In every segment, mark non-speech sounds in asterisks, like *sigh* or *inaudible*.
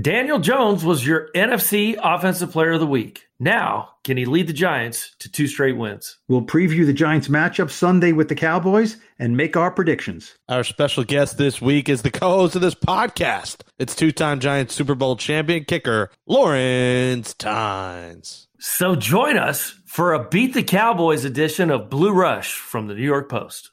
Daniel Jones was your NFC Offensive Player of the Week. Now, can he lead the Giants to two straight wins? We'll preview the Giants matchup Sunday with the Cowboys and make our predictions. Our special guest this week is the co-host of this podcast. It's two-time Giants Super Bowl champion kicker Lawrence Tynes. So join us for a Beat the Cowboys edition of Blue Rush from the New York Post.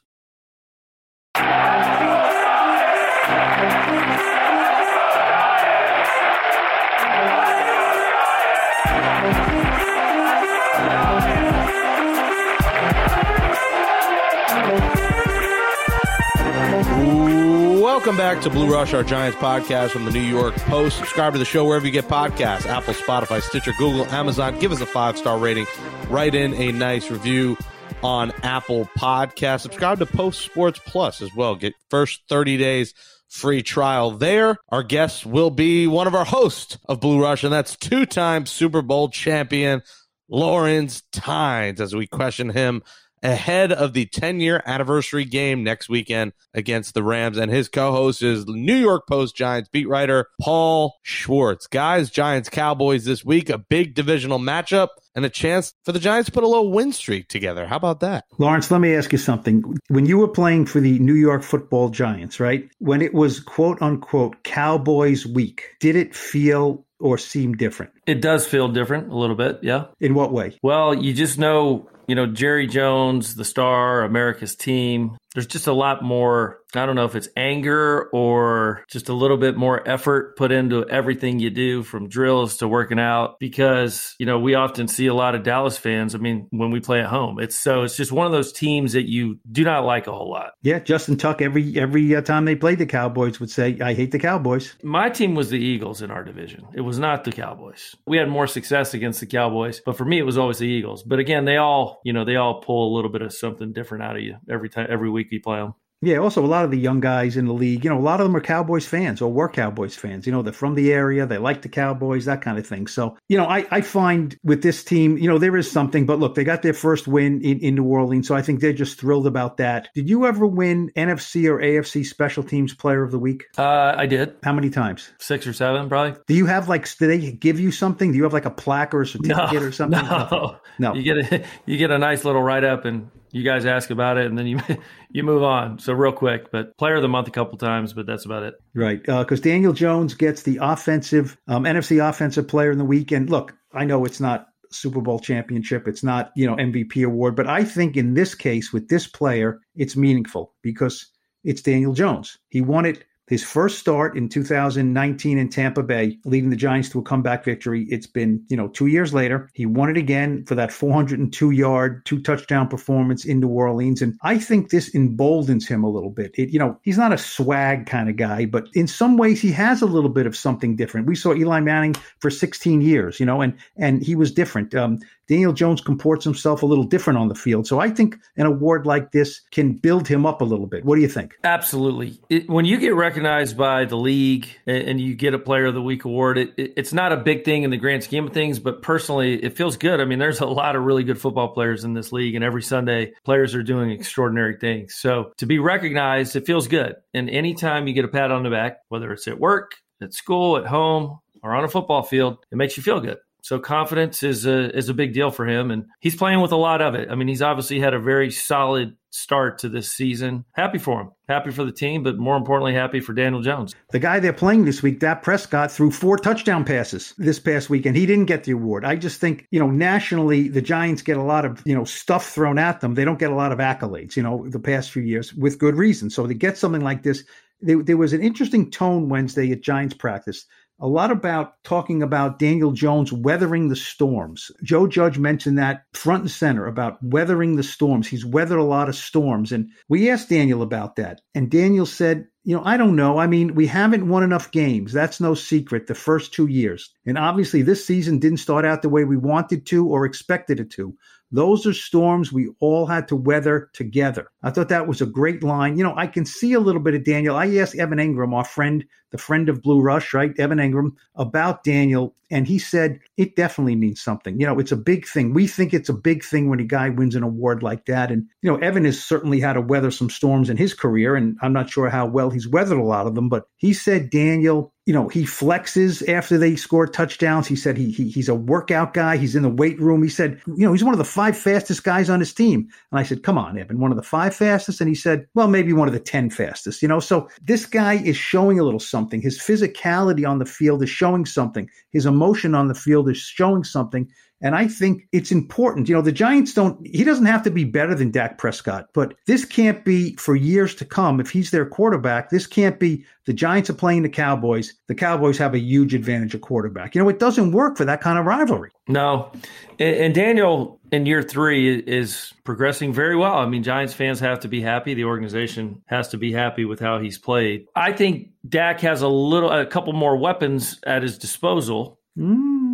Welcome back to Blue Rush, our Giants podcast from the New York Post. Subscribe to the show wherever you get podcasts Apple, Spotify, Stitcher, Google, Amazon. Give us a five star rating. Write in a nice review on Apple Podcast. Subscribe to Post Sports Plus as well. Get first 30 days free trial there. Our guest will be one of our hosts of Blue Rush, and that's two time Super Bowl champion Lawrence Tynes as we question him ahead of the 10 year anniversary game next weekend against the Rams. And his co host is New York Post Giants beat writer Paul Schwartz. Guys, Giants Cowboys this week, a big divisional matchup and a chance for the Giants to put a little win streak together. How about that? Lawrence, let me ask you something. When you were playing for the New York football Giants, right? When it was quote unquote Cowboys week, did it feel or seem different? It does feel different a little bit, yeah. In what way? Well, you just know you know, Jerry Jones, the star, America's team, there's just a lot more I don't know if it's anger or just a little bit more effort put into everything you do from drills to working out because, you know, we often see a lot of Dallas fans. I mean, when we play at home, it's so it's just one of those teams that you do not like a whole lot. Yeah. Justin Tuck, every, every uh, time they played the Cowboys, would say, I hate the Cowboys. My team was the Eagles in our division. It was not the Cowboys. We had more success against the Cowboys, but for me, it was always the Eagles. But again, they all, you know, they all pull a little bit of something different out of you every time, every week you play them. Yeah, also a lot of the young guys in the league, you know, a lot of them are Cowboys fans or were Cowboys fans. You know, they're from the area, they like the Cowboys, that kind of thing. So, you know, I, I find with this team, you know, there is something, but look, they got their first win in, in New Orleans, so I think they're just thrilled about that. Did you ever win NFC or AFC Special Teams Player of the Week? Uh, I did. How many times? Six or seven, probably. Do you have like? Do they give you something? Do you have like a plaque or a certificate no, or something? *laughs* No, no. You get a *laughs* you get a nice little write up and you guys ask about it and then you *laughs* you move on. So real quick, but player of the month a couple times, but that's about it. Right, because uh, Daniel Jones gets the offensive um, NFC offensive player in the week. And look, I know it's not Super Bowl championship, it's not you know MVP award, but I think in this case with this player, it's meaningful because it's Daniel Jones. He won it his first start in 2019 in Tampa Bay, leading the Giants to a comeback victory. It's been, you know, two years later. He won it again for that 402 yard, two touchdown performance in New Orleans. And I think this emboldens him a little bit. It, you know, he's not a swag kind of guy, but in some ways he has a little bit of something different. We saw Eli Manning for 16 years, you know, and, and he was different. Um, Daniel Jones comports himself a little different on the field. So I think an award like this can build him up a little bit. What do you think? Absolutely. It, when you get recognized by the league and, and, you get a Player of the Week award, it, it, it's not a big thing in the grand scheme of things, but personally, it feels good. I mean, there's a lot of really good football players in this league, and every Sunday, players are doing extraordinary things. So to be recognized, it feels good. And anytime you get a pat on the back, whether it's at work, at school, at home, or on a football field, it makes you feel good. So confidence is a is a big deal for him, and he's playing with a lot of it. I mean, he's obviously had a very solid start to this season. Happy for him, happy for the team, but more importantly, happy for Daniel Jones. The guy they're playing this week, Dak Prescott, threw four touchdown passes this past weekend. He didn't get the award. I just think you know nationally, the Giants get a lot of you know stuff thrown at them. They don't get a lot of accolades. You know, the past few years with good reason. So to get something like this, there, there was an interesting tone Wednesday at Giants practice a lot about talking about Daniel Jones weathering the storms. Joe Judge mentioned that front and center about weathering the storms. He's weathered a lot of storms. And we asked Daniel about that. And Daniel said, you know, I don't know. I mean, we haven't won enough games. That's no secret the first two years. And obviously, this season didn't start out the way we wanted to or expected it to. Those are storms we all had to weather together. I thought that was a great line. You know, I can see a little bit of Daniel. I asked Evan Engram, our friend the friend of Blue Rush, right, Evan Engram, about Daniel. And he said it definitely means something. You know, it's a big thing. We think it's a big thing when a guy wins an award like that. And, you know, Evan has certainly had to weather some storms in his career. And I'm not sure how well he's weathered a lot of them, but he said Daniel you know, he flexes after they score touchdowns. He said he, he he's a workout guy. He's in the weight room. He said, you know, he's one of the five fastest guys on his team. And I said, come on, Evan, one of the five fastest. And he said, well, maybe one of the 10 fastest, you know? So this guy is showing a little something. His physicality on the field is showing something. His emotion on the field is showing something. And I think it's important. You know, the Giants don't, he doesn't have to be better than Dak Prescott, but this can't be for years to come. If he's their quarterback, this can't be the Giants are playing the Cowboys. The Cowboys have a huge advantage of quarterback. You know, it doesn't work for that kind of rivalry. No. And Daniel in year three is progressing very well. I mean, Giants fans have to be happy. The organization has to be happy with how he's played. I think Dak has a little, a couple more weapons at his disposal. Mm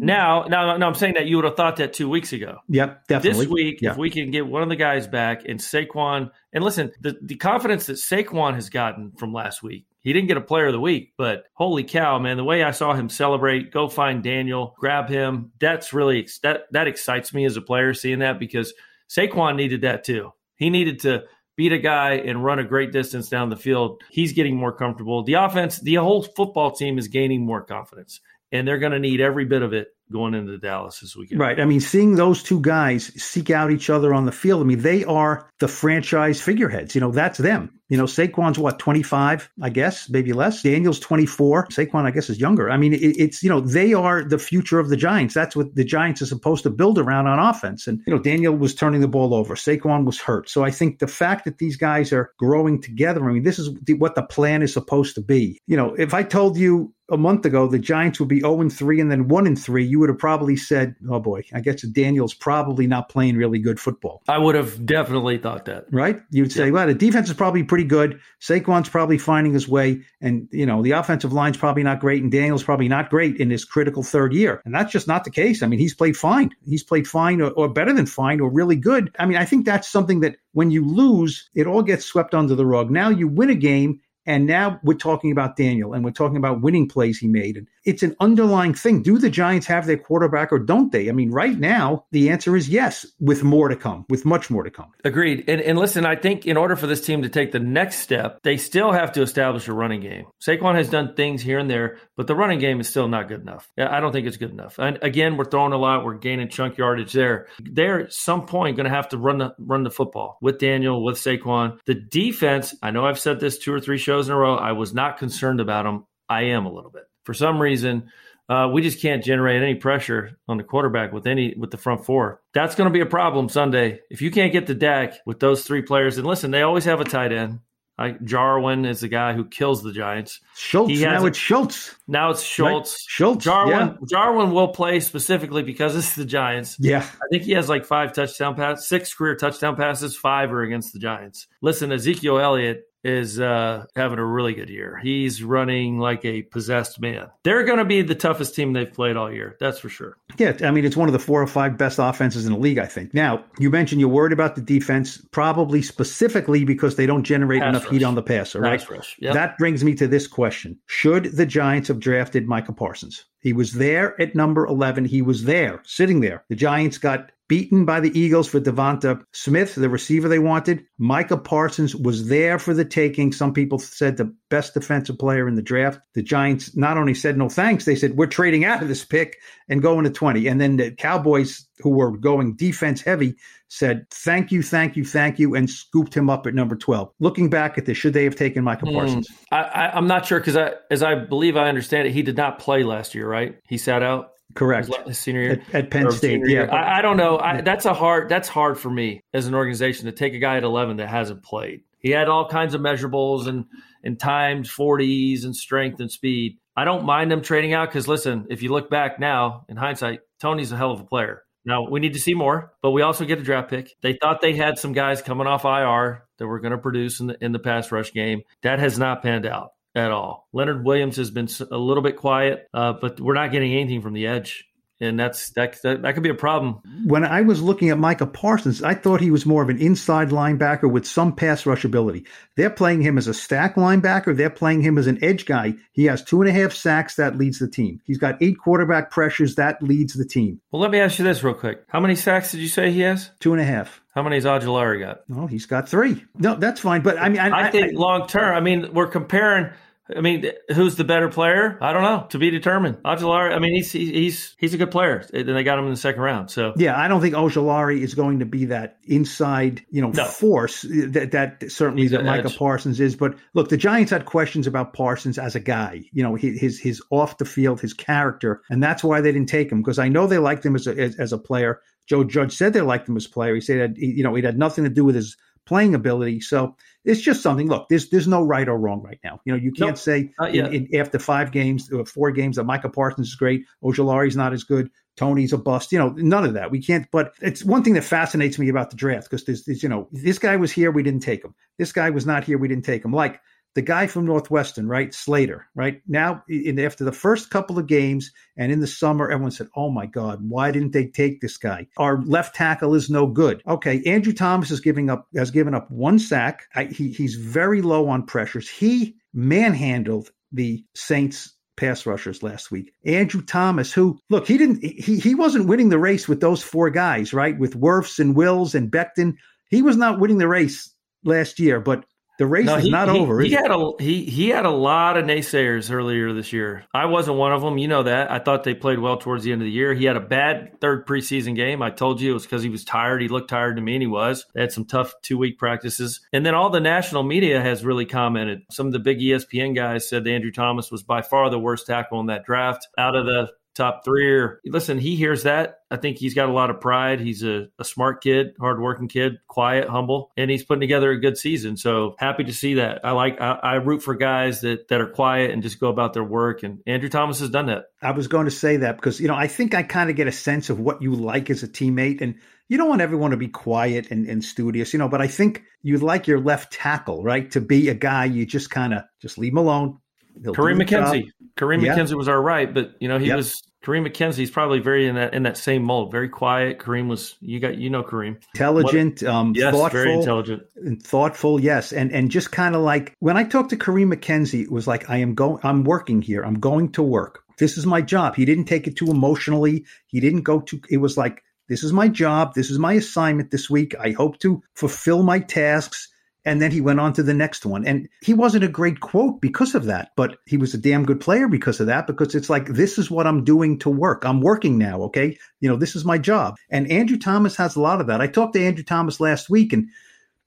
now, now, now, I'm saying that you would have thought that two weeks ago. Yep, definitely. This week, if we can get one of the guys back and Saquon, and listen, the, the confidence that Saquon has gotten from last week, he didn't get a player of the week, but holy cow, man, the way I saw him celebrate, go find Daniel, grab him, that's really, that, that excites me as a player seeing that because Saquon needed that too. He needed to beat a guy and run a great distance down the field. He's getting more comfortable. The offense, the whole football team is gaining more confidence and they're going to need every bit of it going into Dallas this weekend. Right. I mean, seeing those two guys seek out each other on the field, I mean, they are the franchise figureheads. You know, that's them. You know, Saquon's what, 25, I guess, maybe less. Daniel's 24. Saquon, I guess, is younger. I mean, it, it's, you know, they are the future of the Giants. That's what the Giants are supposed to build around on offense. And, you know, Daniel was turning the ball over. Saquon was hurt. So I think the fact that these guys are growing together, I mean, this is what the plan is supposed to be. You know, if I told you a month ago the Giants would be 0 and 3 and then 1 and 3, you would have probably said, oh boy, I guess Daniel's probably not playing really good football. I would have definitely thought that. Right? You'd say, yeah. well, the defense is probably pretty good. Saquon's probably finding his way. And, you know, the offensive line's probably not great. And Daniel's probably not great in his critical third year. And that's just not the case. I mean, he's played fine. He's played fine or, or better than fine or really good. I mean, I think that's something that when you lose, it all gets swept under the rug. Now you win a game and now we're talking about Daniel and we're talking about winning plays he made. And it's an underlying thing. Do the Giants have their quarterback or don't they? I mean, right now, the answer is yes, with more to come, with much more to come. Agreed. And, and listen, I think in order for this team to take the next step, they still have to establish a running game. Saquon has done things here and there, but the running game is still not good enough. I don't think it's good enough. And again, we're throwing a lot, we're gaining chunk yardage there. They're at some point going to have to run the run the football with Daniel, with Saquon. The defense, I know I've said this two or three shows in a row. I was not concerned about them. I am a little bit for some reason, uh, we just can't generate any pressure on the quarterback with any with the front four. That's going to be a problem Sunday if you can't get the deck with those three players. And listen, they always have a tight end. Like Jarwin is the guy who kills the Giants. Schultz. now it's Schultz. Now it's Schultz. Right? Schultz. Jarwin. Yeah. Jarwin will play specifically because it's the Giants. Yeah. I think he has like five touchdown passes, six career touchdown passes. Five are against the Giants. Listen, Ezekiel Elliott is uh, having a really good year. He's running like a possessed man. They're going to be the toughest team they've played all year. That's for sure. Yeah, I mean, it's one of the four or five best offenses in the league, I think. Now, you mentioned you're worried about the defense, probably specifically because they don't generate pass enough rush. heat on the passer, right? Yep. That brings me to this question Should the Giants have drafted Micah Parsons? He was there at number 11. He was there, sitting there. The Giants got beaten by the Eagles for Devonta Smith, the receiver they wanted. Micah Parsons was there for the taking. Some people said the best defensive player in the draft. The Giants not only said no thanks, they said we're trading out of this pick and going to 20. And then the Cowboys, who were going defense heavy, said thank you, thank you, thank you, and scooped him up at number 12. Looking back at this, should they have taken Micah mm, Parsons? I, am not sure because I, as I believe I understand it, he did not play last year, right? He sat out. Correct. Senior year at, at Penn State. Yeah, I, I, don't know. I, that's a hard. That's hard for me as an organization to take a guy at 11 that hasn't played. He had all kinds of measurables and and timed 40s and strength and speed. I don't mind them trading out because listen, if you look back now in hindsight, Toney's a hell of a player. Now we need to see more, but we also get a draft pick. They thought they had some guys coming off IR that were going to produce in the in the pass rush game. That has not panned out at all. Leonard Williams has been a little bit quiet, uh, but we're not getting anything from the edge. And that's that, that that could be a problem. When I was looking at Micah Parsons, I thought he was more of an inside linebacker with some pass rush ability. They're playing him as a stack linebacker. They're playing him as an edge guy. He has two and a half sacks. That leads the team. He's got eight quarterback pressures. That leads the team. Well, let me ask you this real quick: How many sacks did you say he has? Two and a half. How many has Ojulari got? Oh, he's got three. No, that's fine. But I mean, I, I think long term. I mean, we're comparing. I mean, who's the better player? I don't know. To be determined. Ojulari. I mean, he's he's he's a good player, and they got him in the second round. So yeah, I don't think Ojulari is going to be that inside, you know, No. force that that certainly He's that Micah edge. Parsons is. But look, the Giants had questions about Parsons as a guy. You know, his his, his off the field, his character, and that's why they didn't take him because I know they liked him as a as, as a player. Joe Judge said they liked him as a player. He said, he- you know, it had nothing to do with his playing ability. So it's just something. Look, there's there's no right or wrong right now. You know, you can't Nope, say in, in, after five games, or four games, that Micah Parsons is great, Ojulari's not as good, Toney's a bust. You know, none of that. We can't. But it's one thing that fascinates me about the draft because there's, there's, you know, this guy was here, we didn't take him. This guy was not here, we didn't take him. Like the guy from Northwestern, right? Slater, right? Now, in, after the first couple of games and in the summer, everyone said, "Oh my God, why didn't they take this guy? Our left tackle is no good." Okay, Andrew Thomas is giving up has given up one sack. I, he he's very low on pressures. He manhandled the Saints pass rushers last week. Andrew Thomas, who look, he didn't he he wasn't winning the race with those four guys, right? With Wirfs and Wills and Becton. He was not winning the race last year, but the race No, is he, not he- over. He is it? had a he he had a lot of naysayers earlier this year. I wasn't one of them. You know that. I thought they played well towards the end of the year. He had a bad third preseason game. I told you it was because he was tired. He looked tired to me, and he was. They had some tough two week practices, and then all the national media has really commented. Some of the big ESPN guys said Andrew Thomas was by far the worst tackle in that draft out of the top three or listen he hears that. I think he's got a lot of pride. He's a, a smart kid hardworking kid quiet humble and he's putting together a good season. So happy to see that. I like i, I root for guys that that are quiet and just go about their work. And andrew thomas has done that. I was going to say that because you know I think I kind of get a sense of what you like as a teammate, and you don't want everyone to be quiet and, and studious, you know. But I think you'd like your left tackle, right, to be a guy you just kind of just leave him alone. He'll kareem mckenzie kareem Yeah. mckenzie was our right, but you know he Yep. was kareem McKenzie. mckenzie's probably very in that in that same mold very quiet kareem was you got you know kareem intelligent, um, yes thoughtful, very intelligent and thoughtful, yes, and and just kind of like when I talked to Kareem McKenzie, it was like I am going, I'm working here, I'm going to work. This is my job. He didn't take it too emotionally. He didn't go to. It was like this is my job. This is my assignment this week. I hope to fulfill my tasks. And then he went on to the next one. And he wasn't a great quote because of that, but he was a damn good player because of that, because it's like, this is what I'm doing to work. I'm working now. Okay. You know, this is my job. And Andrew Thomas has a lot of that. I talked to Andrew Thomas last week and,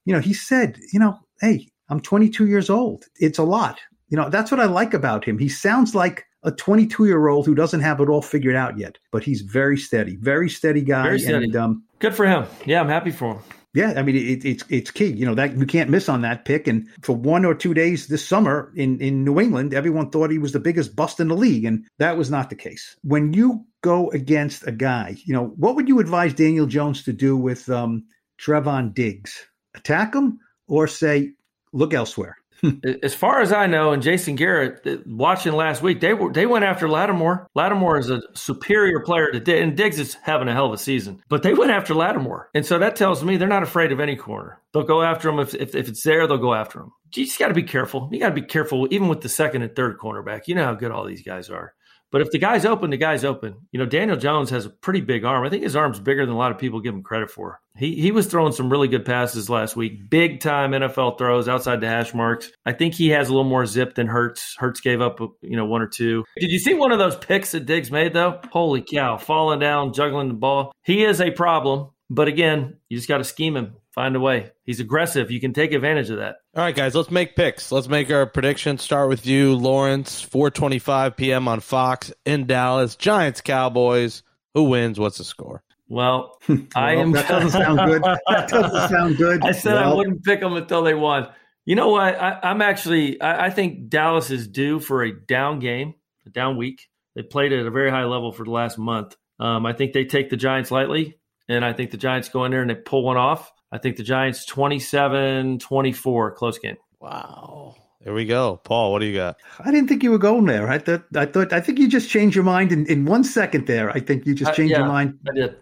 you know, he said, you know, hey, I'm 22 years old. It's a lot. You know, that's what I like about him. He sounds like a 22 year old who doesn't have it all figured out yet, but he's very steady, very steady guy. Very steady. And, um, good for him yeah i'm happy for him yeah, I mean it, it's it's key. You know that you can't miss on that pick. And for one or two days this summer in in New England, everyone thought he was the biggest bust in the league, and that was not the case. When you go against a guy, you know what would you advise Daniel Jones to do with um, Trevon Diggs? Attack him or say look elsewhere? *laughs* As far as I know, and Jason Garrett uh, watching last week, they were they went after Lattimore. Lattimore is a superior player to Diggs, and Diggs is having a hell of a season. But they went after Lattimore, and so that tells me they're not afraid of any corner. They'll go after him if if, if it's there. They'll go after him. You just got to be careful. You got to be careful, even with the second and third cornerback. You know how good all these guys are. But if the guy's open, the guy's open. You know, Daniel Jones has a pretty big arm. I think his arm's bigger than a lot of people give him credit for. He he was throwing some really good passes last week, big time NFL throws outside the hash marks. I think he has a little more zip than Hurts. Hurts gave up, you know, one or two. Did you see one of those picks that Diggs made though? Holy cow, falling down, juggling the ball. He is a problem, but again, you just got to scheme him, find a way. He's aggressive. You can take advantage of that. All right, guys, let's make picks. Let's make our predictions. Start with you, Lawrence. 4:25 p.m. on Fox in Dallas. Giants, Cowboys. Who wins? What's the score? Well, *laughs* I Well, am. that doesn't sound good. That doesn't sound good. *laughs* I said I wouldn't pick them until they won. You know what? I, I'm actually. I, I think Dallas is due for a down game, a down week. They played at a very high level for the last month. Um, I think they take the Giants lightly, and I think the Giants go in there and they pull one off. I think the Giants 27 24, close game. Wow. There we go, Paul. What do you got? I didn't think you were going there. I thought, I thought, I think you just changed your mind in, in one second there. I think you just Uh, changed yeah. your mind. I did.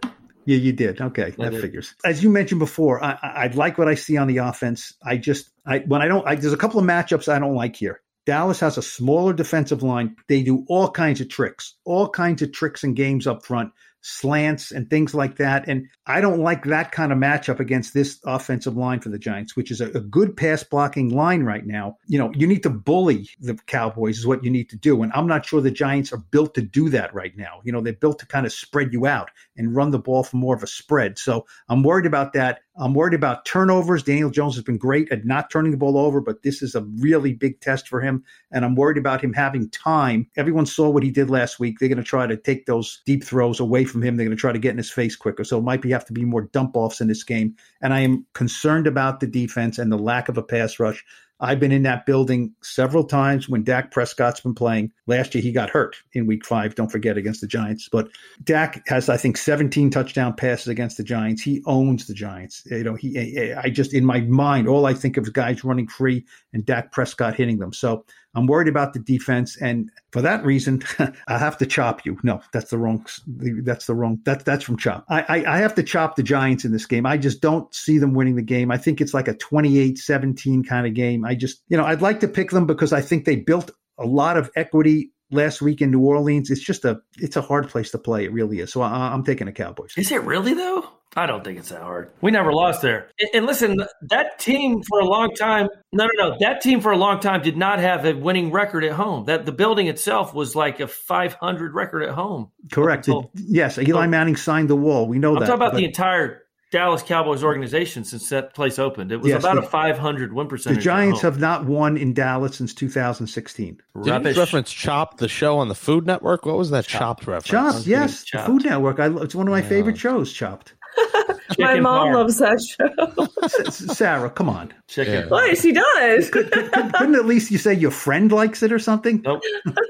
Yeah, you did. Okay, I that did. figures. As you mentioned before, I, I I like what I see on the offense. I just, I when I don't, I, there's a couple of matchups I don't like here. Dallas has a smaller defensive line. They do all kinds of tricks, all kinds of tricks and games up front, slants and things like that. And I don't like that kind of matchup against this offensive line for the Giants, which is a, a good pass blocking line right now. You know, you need to bully the Cowboys is what you need to do. And I'm not sure the Giants are built to do that right now. You know, they're built to kind of spread you out and run the ball for more of a spread. So I'm worried about that. I'm worried about turnovers. Daniel Jones has been great at not turning the ball over, but this is a really big test for him. And I'm worried about him having time. Everyone saw what he did last week. They're going to try to take those deep throws away from him. They're going to try to get in his face quicker. So it might be have to be more dump offs in this game. And I am concerned about the defense and the lack of a pass rush. I've been in that building several times when Dak Prescott's been playing. Last year, he got hurt in week five, don't forget, against the Giants. But Dak has, I think, 17 touchdown passes against the Giants. He owns the Giants. You know, he, I just, in my mind, all I think of is guys running free and Dak Prescott hitting them. So I'm worried about the defense. And for that reason, *laughs* I have to chop you. No, that's the wrong, that's the wrong, that, that's from chop. I, I, I have to chop the Giants in this game. I just don't see them winning the game. I think it's like a 28 17 kind of game. I just, you know, I'd like to pick them because I think they built a lot of equity last week in New Orleans. It's just a it's a hard place to play. It really is. So I, I'm taking the Cowboys. Is it really though? I don't think it's that hard. We never lost there. And, and listen, that team for a long time. No, no, no. That team for a long time did not have a winning record at home. That the building itself was like a 500 record at home. Correct. Up yes, Eli Manning signed the wall. We know that. I'm that. talking about but the entire Dallas Cowboys organization since that place opened. It was Yes, about the- a 500 win percentage. at Giants have not won in Dallas since 2016. Did you reference Chopped, the show on the Food Network? What was that Chopped reference? Chopped, yes, Chopped. Food Network. I, it's one of my favorite shows. Chopped. *laughs* My mom parm. loves that show. S- S- Sarah, come on. chicken. Yeah. Why she does? Couldn't at least you say your friend likes it or something? Nope.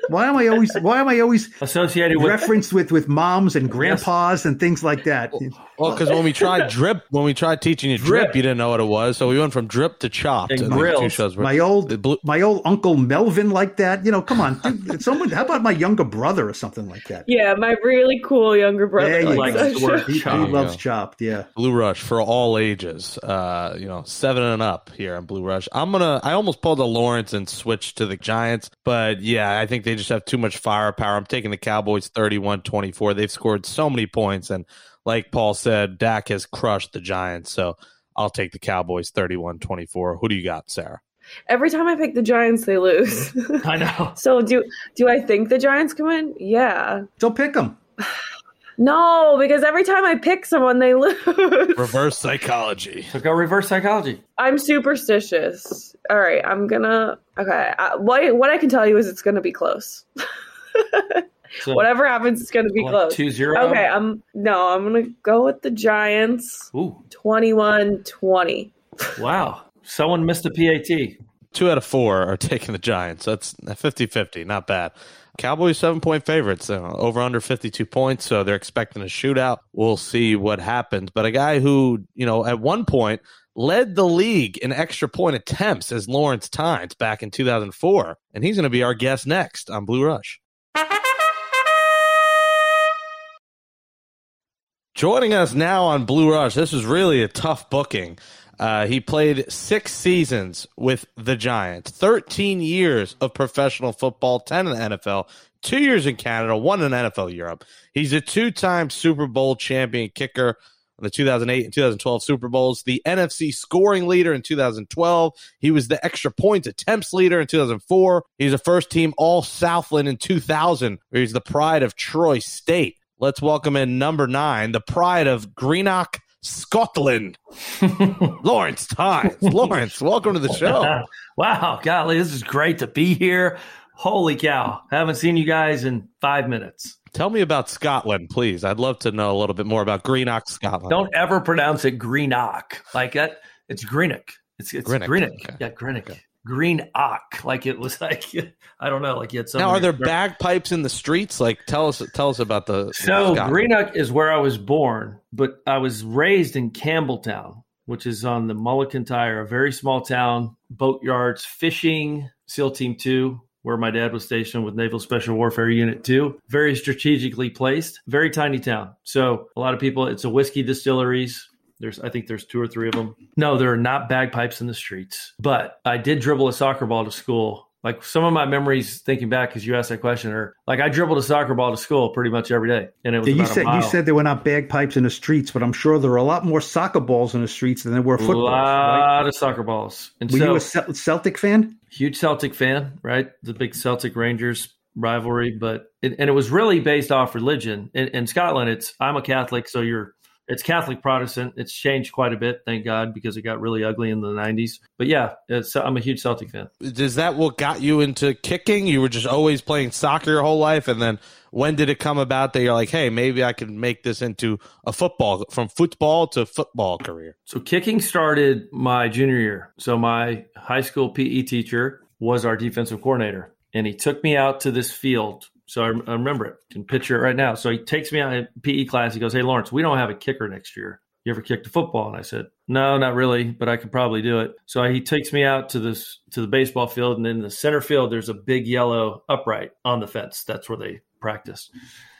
Why am I always Why am I always Associated with referenced with with moms and grandpas and things like that? Well, because when we tried *laughs* drip, when we tried teaching you drip, Drip. you didn't know what it was, so we went from drip to chopped. And the two shows were- My old blue- my old uncle Melvin like that. You know, come on, dude, someone. How about my younger brother or something like that? yeah, my really cool younger brother There you likes go. the word. He, he loves Yeah. Chopped. Yeah. Blue Rush for all ages. Uh, you know, seven and up here on Blue Rush. I'm gonna. I almost pulled a Lawrence and switched to the Giants, but yeah, I think they just have too much firepower. I'm taking the Cowboys 31-24. They've scored so many points, and like Paul said, Dak has crushed the Giants. So I'll take the Cowboys 31-24. Who do you got, Sarah? Every time I pick the Giants, they lose. I know. *laughs* so do do I think the Giants come in? Yeah. Don't pick them. *sighs* *laughs* No, because every time I pick someone, they *laughs* lose. Reverse psychology. So go reverse psychology. I'm superstitious. All right, I'm gonna. Okay, I, what what I can tell you is it's gonna be close. So *laughs* Whatever happens, it's gonna be like close. two zero. Okay, I'm no, I'm gonna go with the Giants. Ooh, 21-20. wow. Someone missed a PAT. Two out of four are taking the Giants. That's 50-50. Not bad. Cowboys seven point favorites, uh, over under 52 points, so they're expecting a shootout. We'll see what happens. But a guy who, you know, at one point led the league in extra point attempts as Lawrence Tynes back in 2004, and he's going to be our guest next on Blue Rush. Joining us now on Blue Rush, this is really a tough booking. Uh, he played six seasons with the Giants, 13 years of professional football, 10 in the NFL, two years in Canada, one in NFL Europe. He's a two time Super Bowl champion kicker the 2008 and 2012 Super Bowls, the NFC scoring leader in 2012. He was the extra points attempts leader in 2004. He's a first team All Southland in 2000, where he's the pride of Troy State. Let's welcome in number nine, the pride of Greenock, Scotland, *laughs* Lawrence Tynes. Lawrence, welcome to the show. *laughs* wow, golly, this is great to be here. Holy cow. Haven't seen you guys in five minutes. Tell me about Scotland, please. I'd love to know a little bit more about Greenock, Scotland. Don't ever pronounce it Greenock. Like that. It's Greenock. It's, it's Greenock, Greenock. okay. Yeah, Greenock. Greenock. Like it was *laughs* like, I don't know. Like you had some. now, are there bagpipes in the streets? Like, tell us, tell us about the So Scotland. Greenock is where I was born, but I was raised in Campbeltown, which is on the Mull of Kintyre, a very small town, boat yards, fishing, SEAL Team 2, where my dad was stationed with Naval Special Warfare Unit 2. Very strategically placed, very tiny town. So a lot of people, it's a whiskey distilleries. There's, I think there's two or three of them. No, there are not bagpipes in the streets. But I did dribble a soccer ball to school like some of my memories thinking back because you asked that question are like I dribbled a soccer ball to school pretty much every day, and it was. Yeah, you said you said there were not bagpipes in the streets, but I'm sure there are a lot more soccer balls in the streets than there were footballs. A lot right? of soccer balls. And were so, you a Celtic fan? Huge Celtic fan, right? The big Celtic Rangers rivalry, but it, and it was really based off religion. In, in Scotland, it's I'm a Catholic, so you're it's Catholic Protestant. It's changed quite a bit, thank God, because it got really ugly in the '90s. But yeah, I'm a huge Celtic fan. Is that what got you into kicking? You were just always playing soccer your whole life, and then when did it come about that you're like, hey, maybe I can make this into a football from football to football career? So kicking started my junior year. So my high school PE teacher was our defensive coordinator, and he took me out to this field so I, I remember it. Can picture it right now. So he takes me out in PE class. He goes, "Hey Lawrence, we don't have a kicker next year. You ever kicked a football?" And I said, "No, not really, but I could probably do it." So he takes me out to this to the baseball field, and in the center field, there's a big yellow upright on the fence. That's where they practice.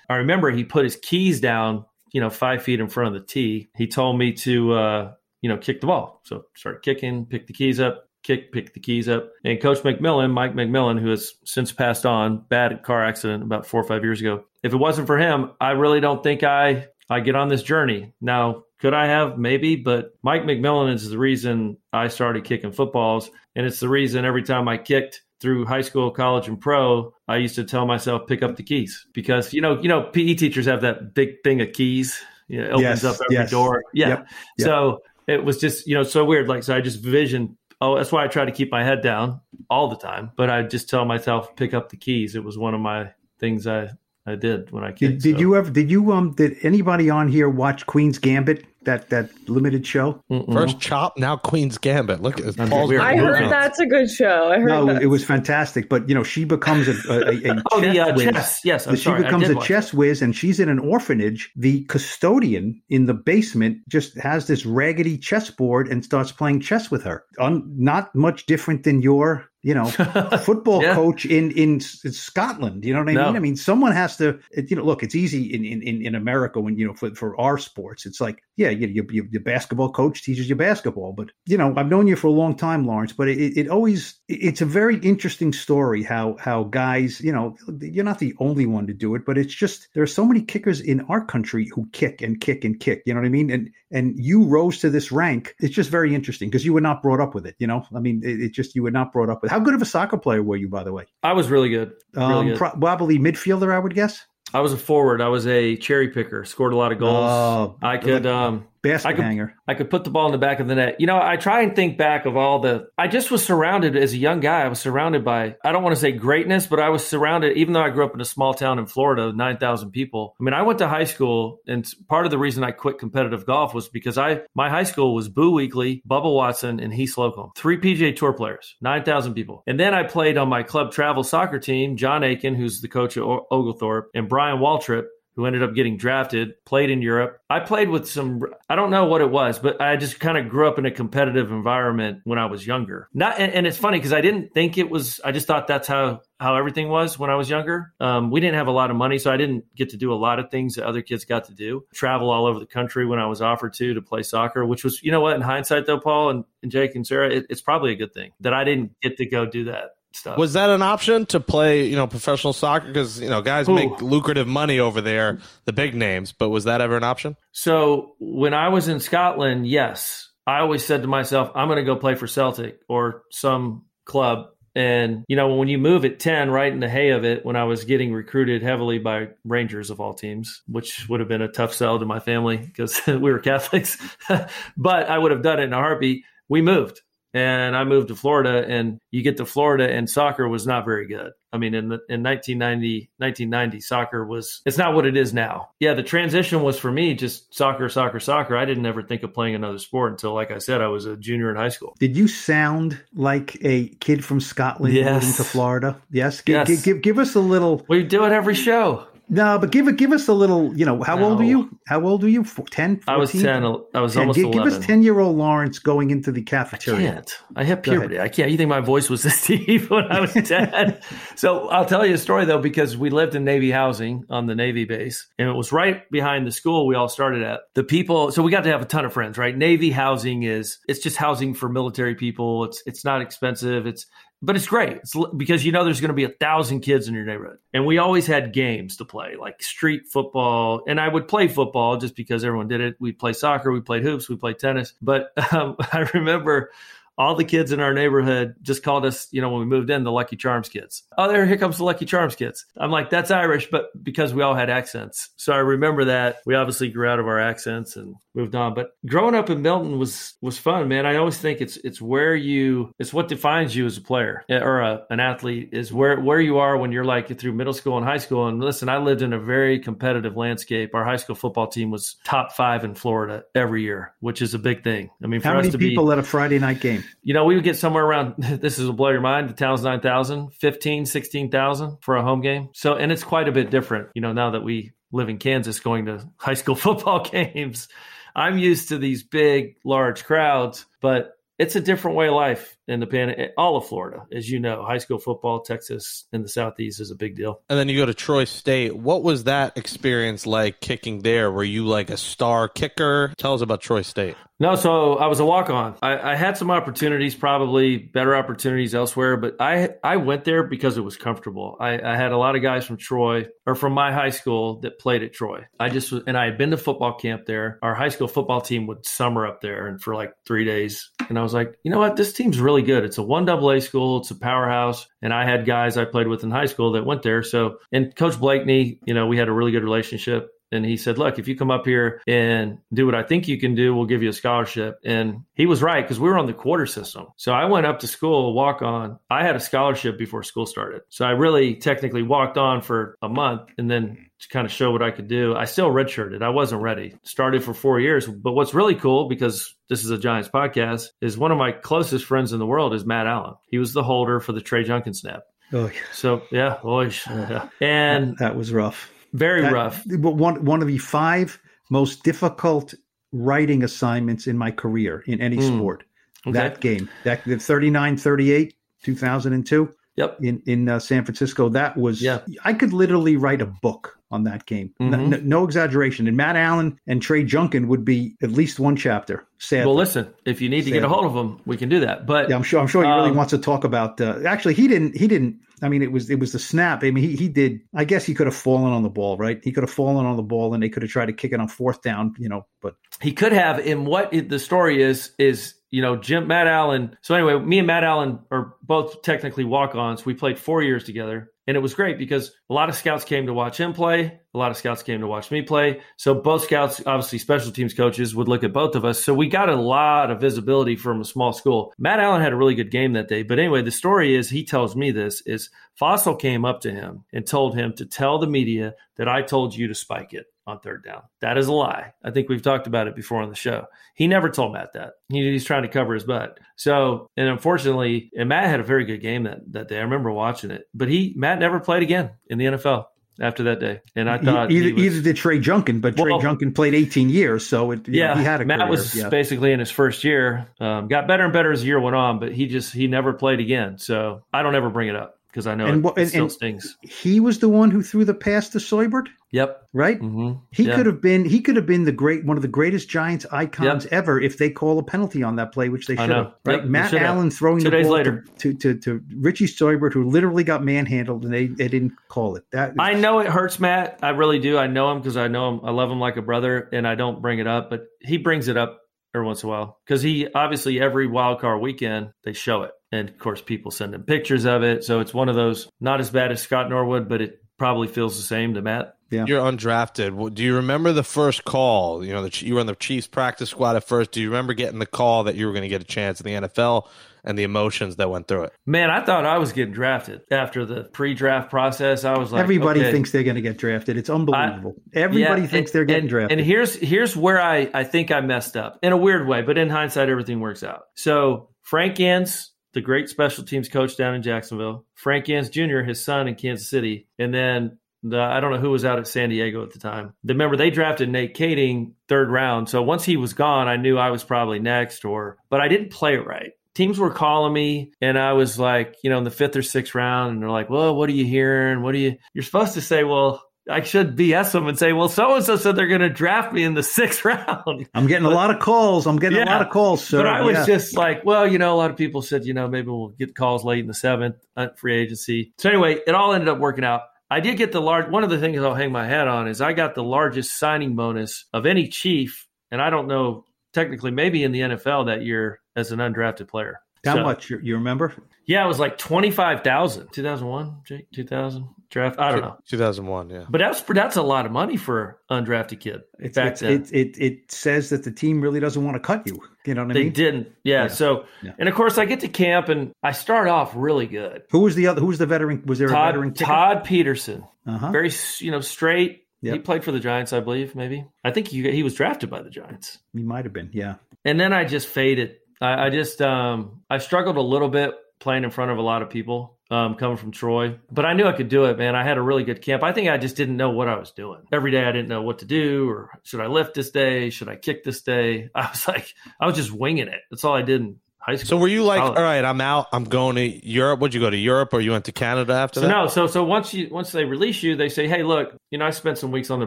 I remember he put his keys down, you know, five feet in front of the tee. He told me to, uh, you know, kick the ball. So started kicking, pick the keys up, kick, pick the keys up. And Coach McMillan, Mike McMillan, who has since passed on, bad car accident about four or five years ago. If it wasn't for him, I really don't think I I get on this journey. Now, could I have? Maybe, but Mike McMillan is the reason I started kicking footballs. And it's the reason every time I kicked through high school, college, and pro, I used to tell myself, pick up the keys. Because, you know, you know, PE teachers have that big thing of keys. You know, it opens yes, up every yes. door. Yeah. Yep, yep. So it was just, you know, so weird. Like, so I just visioned oh, that's why I try to keep my head down all the time. But I just tell myself, pick up the keys. It was one of my things I, I did when I Did, did so. you ever? Did you um? Did anybody on here watch Queen's Gambit? That that limited show. Mm-mm. First Chop, now Queen's Gambit. Look, at Paul's I heard that's a good show. I heard no, it was fantastic. But you know, she becomes a, a, a *laughs* oh the uh, chess. Yes, I'm she sorry, becomes a chess whiz, and she's in an orphanage. The custodian in the basement just has this raggedy chessboard and starts playing chess with her. Un, not much different than your you know, *laughs* football yeah. coach in, in, in Scotland. You know what I no. mean? I mean, someone has to. You know, look, it's easy in in in America when you know for for our sports. It's like, yeah, you, you, you, your basketball coach teaches you basketball. But you know, I've known you for a long time, Lawrence. But it, it always it's a very interesting story how how guys, you know, you're not the only one to do it, but it's just there are so many kickers in our country who kick and kick and kick. You know what I mean? And and you rose to this rank. It's just very interesting because you were not brought up with it. You know, I mean, it, it, just you were not brought up with. How good of a soccer player were you, by the way? I was really good. Really um, good. Probably midfielder, I would guess. I was a forward. I was a cherry picker. Scored a lot of goals. Oh, I could. Um, Basket I could, hanger. I could put the ball in the back of the net. You know, I try and think back of all the. I just was surrounded as a young guy. I was surrounded by. I don't want to say greatness, but I was surrounded. Even though I grew up in a small town in Florida, nine thousand people. I mean, I went to high school, and part of the reason I quit competitive golf was because I my high school was Boo Weekly, Bubba Watson, and Heath Slocum, three PGA Tour players, nine thousand people. And then I played on my club travel soccer team. John Aiken, who's the coach at Oglethorpe, and Brian Waltrip who ended up getting drafted, played in Europe. I played with some I don't know what it was, but I just kind of grew up in a competitive environment when I was younger. Not and, and it's funny because I didn't think it was I just thought that's how how everything was when I was younger. Um, we didn't have a lot of money, so I didn't get to do a lot of things that other kids got to do. Travel all over the country when I was offered to to play soccer, which was, you know what, in hindsight though, Paul and, and Jake and Sarah, it, it's probably a good thing that I didn't get to go do that stuff. Was that an option to play, you know, professional soccer? Because you know, guys Ooh. make lucrative money over there, the big names. But was that ever an option? So when I was in Scotland, yes, I always said to myself, I'm going to go play for Celtic or some club. And you know, when you move at ten, right in the hay of it, when I was getting recruited heavily by Rangers of all teams, which would have been a tough sell to my family because *laughs* we were Catholics, *laughs* but I would have done it in a heartbeat. We moved and I moved to Florida and you get to Florida and soccer was not very good. I mean, in the, in 1990, 1990, soccer was, it's not what it is now. Yeah. The transition was for me just soccer, soccer, soccer. I didn't ever think of playing another sport until, like I said, I was a junior in high school. Did you sound like a kid from Scotland yes. moving to Florida? Yes. G- yes. G- give, give us a little. We do it every show. No, but give it. Give us a little. You know, how No. old are you? How old are you? Four- 10, 14? I was ten. I was 10. almost Give, give us ten year old Lawrence going into the cafeteria. I can't. I hit puberty. I can't. You think my voice was *laughs* this deep when I was 10? *laughs* so I'll tell you a story though, because we lived in Navy housing on the Navy base and it was right behind the school we all started at. The people, so we got to have a ton of friends, right? Navy housing is, it's just housing for military people. It's, it's not expensive. It's, but it's great. It's, because you know there's going to be a thousand kids in your neighborhood. And we always had games to play like street football. And i would play football just because everyone did it. We play soccer we played hoops we played tennis. But *laughs* um, i remember all the kids in our neighborhood just called us, you know, when we moved in, the Lucky Charms kids. Oh, there, here comes the Lucky Charms kids. I'm like, that's Irish, but because we all had accents. So I remember that. We obviously grew out of our accents and moved on. But growing up in Milton was was fun, man. I always think it's it's where you it's what defines you as a player eh, or a, an athlete is where where you are when you're like through middle school and high school. And listen, I lived in a very competitive landscape. Our high school football team was top five in Florida every year, which is a big thing. I mean, for How us many people be at a Friday night game? You know, we would get somewhere around, *laughs* this is will blow your mind, the town's 9,000, 15, 16,000 for a home game. So, and it's quite a bit different, you know, now that we live in Kansas going to *laughs* high school football *laughs* games. I'm used to these big, large crowds, but it's a different way of life in the pan, eh, all of Florida. As you know, high school football, Texas, in the Southeast is a big deal. And then you go to Troy State. What was that experience like kicking there? Were you like a star kicker? Tell us about Troy State. No, so I was a walk on. I, I had some opportunities, probably better opportunities elsewhere, but I I went there because it was comfortable. I, I had a lot of guys from Troy or from my high school that played at Troy. I just was, and I had been to football camp there. Our high school football team would summer up there and for like three days. And I was like, you know what, this team's really good. It's a one double A school. It's a powerhouse. And I had guys I played with in high school that went there. So and Coach Blakeney, you know, we had a really good relationship and he said, "Look, if you come up here and do what I think you can do, we'll give you a scholarship." And he was right because we were on the quarter system. So I went up to school, walk on. I had a scholarship before school started, so I really technically walked on for a month, and then to kind of show what I could do. I still redshirted. I wasn't ready. Started for four years, but what's really cool because this is a Giants podcast is one of my closest friends in the world is Matt Allen. He was the holder for the Trey Junkin snap. Oh, yeah. So yeah, boy, yeah. Uh, and that was rough. Very That- rough. But one one of the five most difficult writing assignments in my career in any Mm. sport. Okay. That game, that the 39-38, 2002 Yep. in in uh, San Francisco. That was Yeah. I could literally write a book on that game. N- Mhm. n- no exaggeration. And Matt Allen and Trey Junkin would be at least one chapter. Sadly. Well, listen, if you need to get a hold of them, we can do that. But Yeah, I'm sure. I'm sure he really Um, wants to talk about. Uh, actually, he didn't. He didn't. I mean, it was it was the snap. I mean, he he did. I guess he could have fallen on the ball, right? He could have fallen on the ball, and they could have tried to kick it on fourth down. You know, but he could have. And what it, the story is is you know Jim Matt Allen. So anyway, me and Matt Allen are both technically walk-ons. We played four years together, and it was great because a lot of scouts came to watch him play. A lot of scouts came to watch me play. So both scouts, obviously special teams coaches, would look at both of us. So we got a lot of visibility from a small school. Matt Allen had a really good game that day. But anyway, the story is he tells me this is Fassel came up to him and told him to tell the media that I told you to spike it on third down. That is a lie. I think we've talked about it before on the show. He never told Matt that. He, he's trying to cover his butt. So, and unfortunately, and Matt had a very good game that, that day. I remember watching it, but he, Matt never played again in the NFL after that day. And I thought either he was- either did Trey Junkin, but Trey Well- Junkin played 18 years, so it, you know, yeah, he had a Matt career. was yeah. basically in his first year. Um, got better and better as the year went on, but he just he never played again. So I don't ever bring it up because I know And it, it and- still stings. He was the one who threw the pass to Seubert, Yep. right? hmm He Yeah. could have been he could have been the great one of the greatest Giants icons ever if they call a penalty on that play, which they should have. Right, Yep, Matt. Allen throwing Two the ball later. To, to to Richie Seubert, who literally got manhandled, and they, they didn't call it. That I know it hurts Matt. I really do. I know him because I know him. I love him like a brother, and I don't bring it up, but he brings it up every once in a while because he obviously every wild card weekend they show it, and of course people send him pictures of it. So it's one of those not as bad as Scott Norwood, but it probably feels the same to Matt. Yeah. You're undrafted. Do you remember the first call? You know, the, you were on the Chiefs practice squad at first. Do you remember getting the call that you were going to get a chance in the NFL and the emotions that went through it? Man, I thought I was getting drafted after the pre-draft process. I was like, Everybody okay. thinks they're going to get drafted. It's unbelievable. Everybody Yeah, thinks and- they're getting and- drafted. And here's here's where I I think I messed up in a weird way, but in hindsight, everything works out. So Frank Gansz, the great special teams coach down in Jacksonville, Frank Gansz Jr., his son in Kansas City, and then The, I don't know who was out at San Diego at the time. Remember, they drafted Nate Kaeding third round. So once he was gone, I knew I was probably next. Or, but I didn't play it right. Teams were calling me, and I was like, you know, in the fifth or sixth round, and they're like, "Well, what are you hearing? What are you?" You're supposed to say, "Well, I should BS them and say, well, so and so said they're going to draft me in the *laughs* sixth round. I'm getting but, a lot of calls. I'm getting yeah, a lot of calls, sir. But I was yeah. just like, well, you know, a lot of people said, you know, maybe we'll get calls late in the seventh uh, free agency. So anyway, it all ended up working out. I did get the large. One of the things I'll hang my hat on is I got the largest signing bonus of any chief, and I don't know technically maybe in the NFL that year as an undrafted player. How so, much you, you remember? Yeah, it was like twenty five thousand. Two thousand one, Jake. Two thousand draft. I don't know. Two thousand one. Yeah, but that's that's a lot of money for undrafted kid. It's, back it's, then. It, it it says that the team really doesn't want to cut you. You know what I they mean? They didn't. Yeah. yeah. So yeah. and of course I get to camp and I start off really good. Who was the other? Who was the veteran? Was there Todd, a veteran? Kicker? Todd Peterson. Uh-huh. Very you know straight. Yep. He played for the Giants, I believe. Maybe I think he he was drafted by the Giants. He might have been. Yeah. And then I just faded I, I just um, I struggled a little bit playing in front of a lot of people um, coming from Troy, but I knew I could do it, man. I had a really good camp. I think I just didn't know what I was doing. Every day I didn't know what to do or should I lift this day? Should I kick this day? *laughs* I was like, I was just winging it. That's all I did in high school. So were you like, all right, I'm out. I'm going to Europe. Would you go to Europe or you went to Canada after so that? No. So, so once you, once they release you, they say, Hey, look, you know, I spent some weeks on the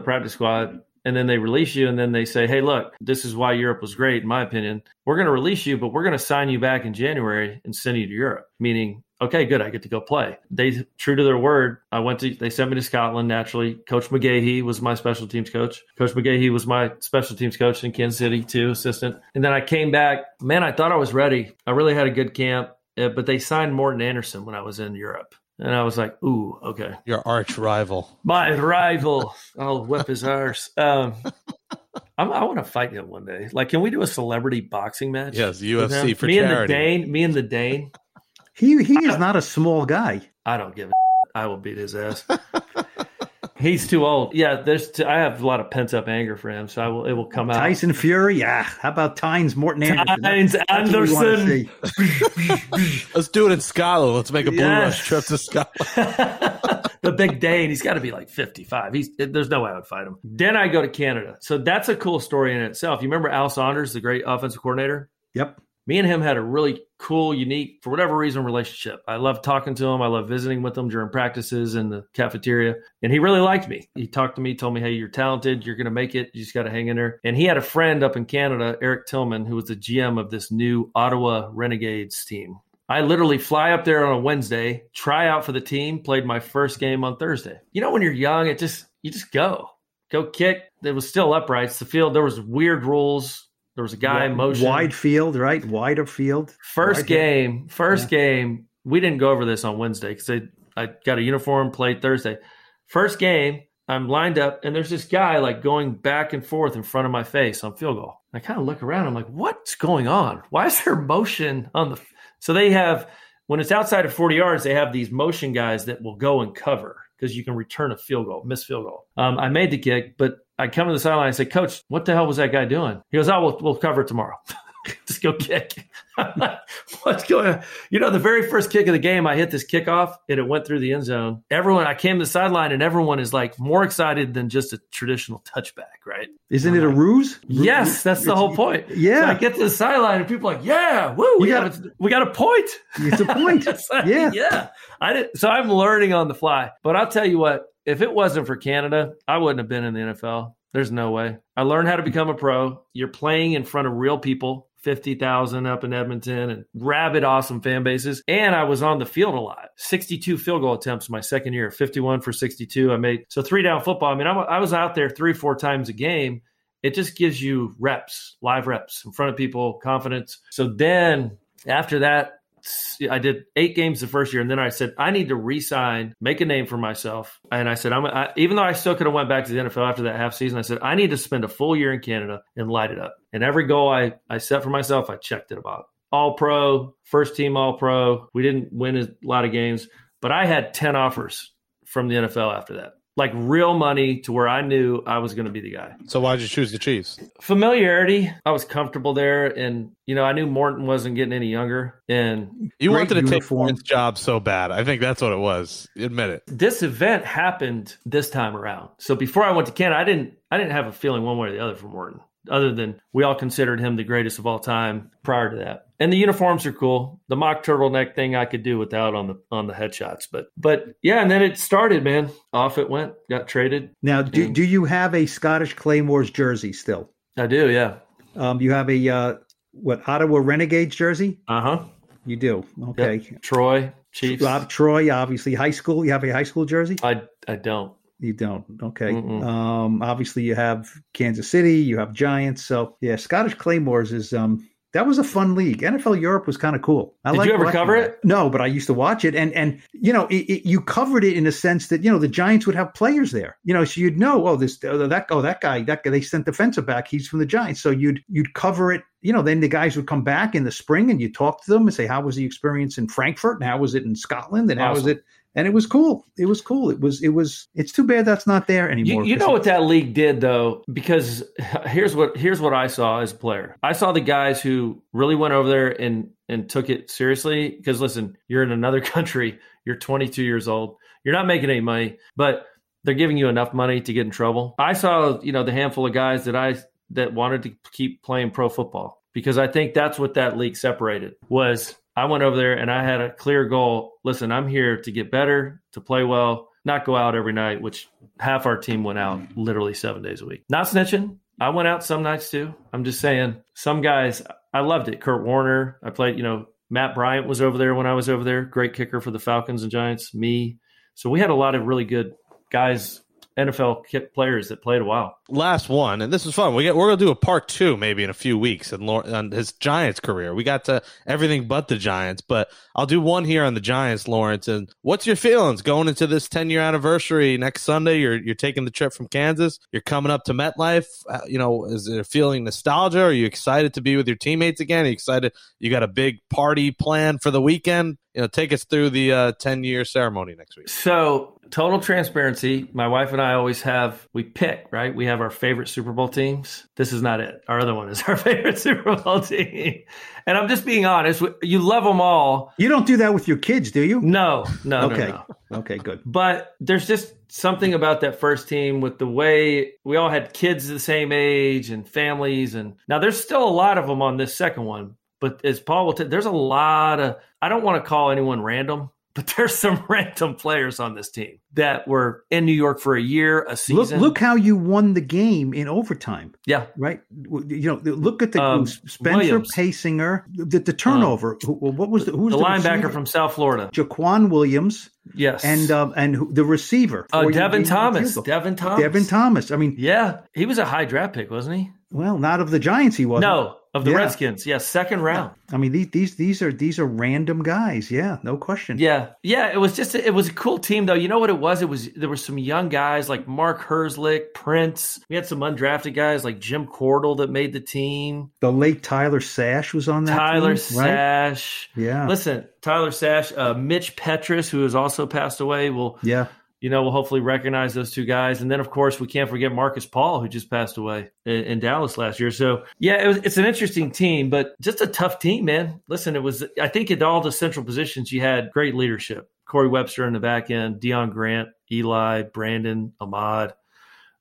practice squad and then they release you and then they say hey look this is why europe was great in my opinion. We're going to release you but we're going to sign you back in january and send you to europe. Meaning okay good i get to go play. They true to their word i went to they sent me to scotland naturally. Coach mcgahey was my special teams coach. Coach mcgahey was my special teams coach in kansas city too assistant. And then i came back. Man i thought i was ready. I really had a good camp eh, but they signed Morten Andersen when i was in europe and I was like, ooh, okay. Your arch rival. My rival. I'll whip his arse. Um, *laughs* I'm, i want to fight him one day. Like, can we do a celebrity boxing match? Yes, UFC for me charity. and the Dane. Me and the Dane. He he is not a small guy. I don't give a. I will beat his ass. *laughs* He's too old. Yeah, there's. T- I have a lot of pent up anger for him, so I will. It will come out. Tyson Fury. Yeah. How about Tynes Morten Andersen? Tynes Andersen. *laughs* Let's do it in Scotland. Let's make a blue yes. rush trip to Scotland. *laughs* the big Dane. He's got to be like 55. He's there's no way I would fight him. Then I go to Canada. So that's a cool story in itself. You remember Al Saunders, the great offensive coordinator? Yep me and him had a really cool, unique, for whatever reason, relationship. I loved talking to him. I loved visiting with him during practices in the cafeteria. And he really liked me. He talked to me, told me, hey, you're talented. You're going to make it. You just got to hang in there. And he had a friend up in Canada, Eric Tillman, who was the GM of this new Ottawa Renegades team. I literally fly up there on a Wednesday, try out for the team, played my first game on Thursday. You know, when you're young, it just, you just go. Go kick. It was still uprights. The field, there was weird rules there was a guy in motion. Wide field, right? Wider field. First game, first yeah. game. We didn't go over this on Wednesday because I, I got a uniform, played Thursday. First game, I'm lined up, and there's this guy like going back and forth in front of my face on field goal. I kind of look around. I'm like, what's going on? Why is there motion on the? So they have when it's outside of 40 yards, they have these motion guys that will go and cover because you can return a field goal, miss field goal. Um, I made the kick, but I come to the sideline and say, Coach, what the hell was that guy doing? He goes, Oh, we'll, we'll cover it tomorrow. *laughs* Just go kick. *laughs* What's going on? You know, the very first kick of the game, I hit this kickoff and it went through the end zone. Everyone, I came to the sideline and everyone is like more excited than just a traditional touchback, right? Isn't it a ruse? Yes, that's the whole point. Yeah. So I get to the sideline and people are like, yeah, woo, we, got, a, we got a point. It's a point. *laughs* like, yeah. Yeah. I did, so I'm learning on the fly. But I'll tell you what, if it wasn't for Canada, I wouldn't have been in the NFL. There's no way. I learned how to become a pro. You're playing in front of real people, 50,000 up in Edmonton and rabid, awesome fan bases. And I was on the field a lot. 62 field goal attempts my second year, 51 for 62. I made so three down football. I mean, I was out there three, four times a game. It just gives you reps, live reps in front of people, confidence. So then after that, I did eight games the first year, and then I said I need to resign, make a name for myself. And I said I'm I, even though I still could have went back to the NFL after that half season, I said I need to spend a full year in Canada and light it up. And every goal I I set for myself, I checked it about. All pro, first team All Pro. We didn't win a lot of games, but I had ten offers from the NFL after that. Like real money to where I knew I was going to be the guy. So why'd you choose the Chiefs? Familiarity. I was comfortable there, and you know I knew Morten wasn't getting any younger. And You wanted to take uniform. Morten's job so bad. I think that's what it was. Admit it. this event happened this time around. So before I went to Canada, I didn't I didn't have a feeling one way or the other for Morton. Other than we all considered him the greatest of all time prior to that. And the uniforms are cool. The mock turtleneck thing I could do without on the on the headshots. But but yeah, and then it started, man. Off it went. Got traded. Now, do, do you have a Scottish Claymores jersey still? I do, yeah. Um, you have a uh, what Ottawa Renegades jersey? Uh huh. You do. Okay. Troy Chiefs. Rob Troy, obviously high school. You have a high school jersey? I I don't. You don't. Okay. Um, obviously you have Kansas City. You have Giants. So yeah, Scottish Claymores is um. That was a fun league. NFL Europe was kind of cool. I Did you ever cover that. it? No, but I used to watch it, and and you know, it, it, you covered it in a sense that you know the Giants would have players there. You know, so you'd know, oh, this, oh, that, oh, that guy, that guy, they sent defensive back. He's from the Giants, so you'd you'd cover it. You know, then the guys would come back in the spring, and you talk to them and say, how was the experience in Frankfurt, and how was it in Scotland, and how was it and it was cool. It was cool. It was it was. It's too bad that's not there You, anymore. you know what that league did though, because here's what here's what I saw as a player. I saw the guys who really went over there and and took it seriously. Because listen, you're in another *laughs* country. You're 22 years old. You're not making any money, but they're giving you enough money to get in trouble. I saw you know the handful of guys that I that wanted to keep playing pro football because I think that's what that league separated was. I went over there and I had a clear goal. Listen, I'm here to get better, to play well, not go out every night, which half our team went out mm-hmm. literally seven days a week. Not snitching. I went out some nights too. I'm just saying, some guys, I loved it. Kurt Warner, I played, you know, Matt Bryant was over there when I was over there. Great kicker for the Falcons and Giants. Me. So we had a lot of really good guys, NFL players that played a while. Last one, and this is fun. We get we're gonna do a part two maybe in a few weeks and on his Giants career. We got to everything but the Giants, but I'll do one here on the Giants, Lawrence. And what's your feelings going into this ten year anniversary next Sunday? You're you're taking the trip from Kansas. You're coming up to MetLife. Uh, you know, is it feeling nostalgia? Are you excited to be with your teammates again? Are you excited? You got a big party plan for the weekend. You know, take us through the uh, ten year ceremony next week. So, total transparency. My wife and I always have, we pick, right? We have our favorite Super Bowl teams. This is not it. Our other one is *laughs* our favorite Super Bowl team. And I'm just being honest. You love them all. You don't do that with your kids, do you? No, no, okay. no, no. Okay. Good. But there's just something about that first team with the way we all had kids the same age and families. And now there's still a lot of them on this second one. But as Paul will tell, there's a lot of, I don't want to call anyone random, but there's some *laughs* random players on this team that were in New York for a year, a Look, season. look how you won the game in overtime, yeah. right? You know, look at the Um, Spencer Williams. Paysinger, the, the turnover. Who- what was the who was The the, linebacker receiver? from South Florida. Jacquian Williams Yes. and um, and who- the receiver. uh, Devin Thomas. Devin Thomas. Devin Thomas. I mean, Yeah. He was a high draft pick, wasn't he? well, not of the Giants, he wasn't. No, of the Yeah. Redskins. Yeah, second round. I mean these these these are these are random guys. Yeah, no question. Yeah, yeah. It was just a, it was a cool team though. You know what it was? It was there were some young guys like Mark Herzlich, Prince. We had some undrafted guys like Jim Cordle that made the team. The late Tyler Sash was on that. Tyler team, right? Sash. Yeah. Listen, Tyler Sash, uh, Mitch Petrus, who has also passed away, will Yeah. You know will hopefully recognize those two guys. And then of course we can't forget Marcus Paul, who just passed away in, in Dallas last year. So yeah, it was, it's an interesting team, but just a tough team, man. Listen, it was I think at all the central positions you had great leadership. Corey Webster in the back end, Deon Grant, Eli, Brandon, Ahmad.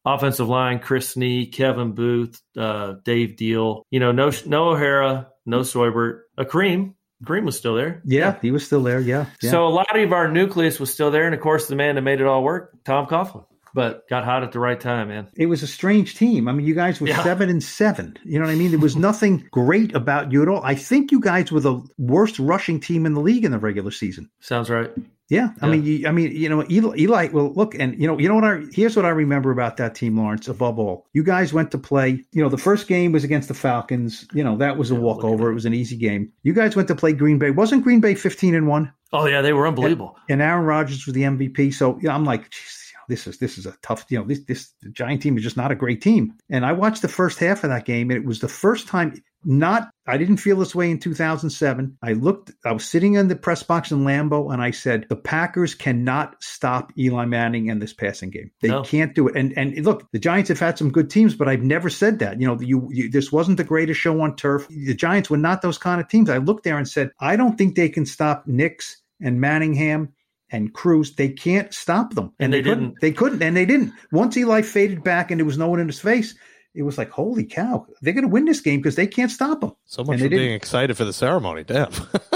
Offensive line, Chris Snee, Kevin Boothe, uh, Dave Diehl. You know, no no O'Hara, no Seubert. Uh, Kareem. Kareem was still there. yeah, he was still there. Yeah. yeah. So a lot of our nucleus was still there, and of course, the man that made it all work, Tom Coughlin, but got hot at the right time, man. it was a strange team. I mean, you guys were Yeah. seven and seven. You know what I mean? There was nothing *laughs* great about you at all. I think you guys were the worst rushing team in the league in the regular season. Sounds right. Yeah, I Yeah. mean, you, I mean, you know, Eli, Eli. Well, look, and you know, you know what? I here's what I remember about that team, Lawrence. Above all, you guys went to play. You know, the first game was against the Falcons. You know, that was a Yeah, walkover. It was an easy game. You guys went to play Green Bay. Wasn't Green Bay fifteen and one? Oh yeah, they were unbelievable. And Aaron Rodgers was the MVP. So yeah, I'm like, geez, this is this is a tough, you know, this this the Giant team is just not a great team. And I watched the first half of that game, and it was the first time. Not, I didn't feel this way in 2007. I looked, I was sitting in the press box in Lambeau, and I said, the Packers cannot stop Eli Manning in this passing game. They No. can't do it. And and look, the Giants have had some good teams, but I've never said that. You know, you, you this wasn't the greatest show on turf. The Giants were not those kind of teams. I looked there and said, I don't think they can stop Nicks and Manningham and Cruz. They can't stop them. And they couldn't. didn't. They couldn't. And they didn't. Once Eli faded back and there was no one in his face, it was like, holy cow, they're going to win this game because they can't stop them. So much And for being excited for the ceremony. Damn. *laughs*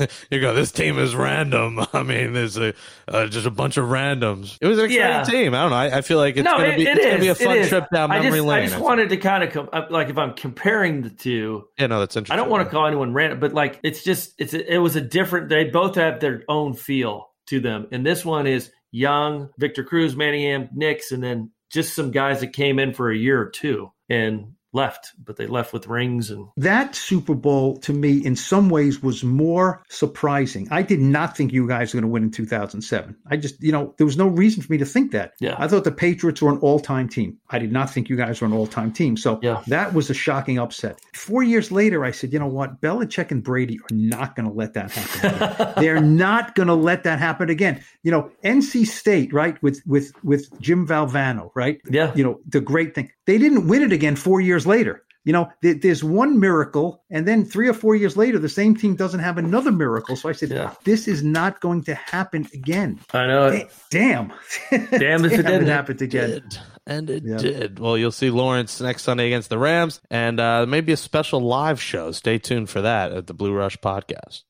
*laughs* you go, this team is random. *laughs* I mean, there's a uh, just a bunch of randoms. It was an exciting Yeah. team. I don't know. I, I feel like it's no, gonna it, be it it's gonna be a fun trip down I memory just, lane. I just think. wanted to kind of com- uh, like if I'm comparing the two, yeah, no, that's interesting. I don't want to call anyone random, but like it's just it's it was a different. They both have their own feel to them, and this one is young Victor Cruz, Manningham, Nicks, and then just some guys that came in for a year or two and left, but they left with rings and That Super Bowl to me, in some ways, was more surprising. I did not think you guys were going to win in 2007. I just, you know, there was no reason for me to think that. Yeah. I thought the Patriots were an all time team. I did not think you guys were an all time team. So Yeah. that was a shocking upset. Four years later, I said, you know what? Belichick and Brady are not going to let that happen. *laughs* They're not going to let that happen again. You know, NC State, right, with with with Jim Valvano, right? Yeah. You know, the great thing. They didn't win it again four years later. You know, there- there's one miracle, and then three or four years later, the same team doesn't have another miracle. So I said, Yeah. this is not going to happen again. I know Eh, Damn. Damn if it *laughs* didn't. happened again. did. And it Yeah. did. Well, you'll see Lawrence next Sunday against the Rams, and uh, maybe a special live show. Stay tuned for that at the Blue Rush podcast.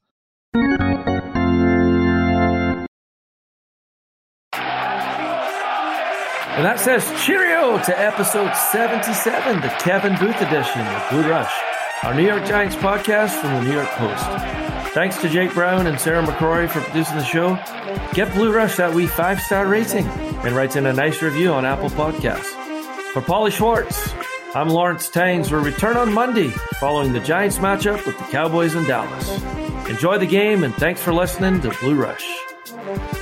And that says cheerio to episode 77, the Kevin Boothe edition of Blue Rush, our New York Giants podcast from the New York Post. Thanks to Jake Brown and Sarah McCrory for producing the show. Get Blue Rush that wee five star rating and writes in a nice review on Apple Podcasts. For Paulie Schwartz, I'm Lawrence Tynes. We'll return on Monday following the Giants matchup with the Cowboys in Dallas. Enjoy the game and thanks for listening to Blue Rush.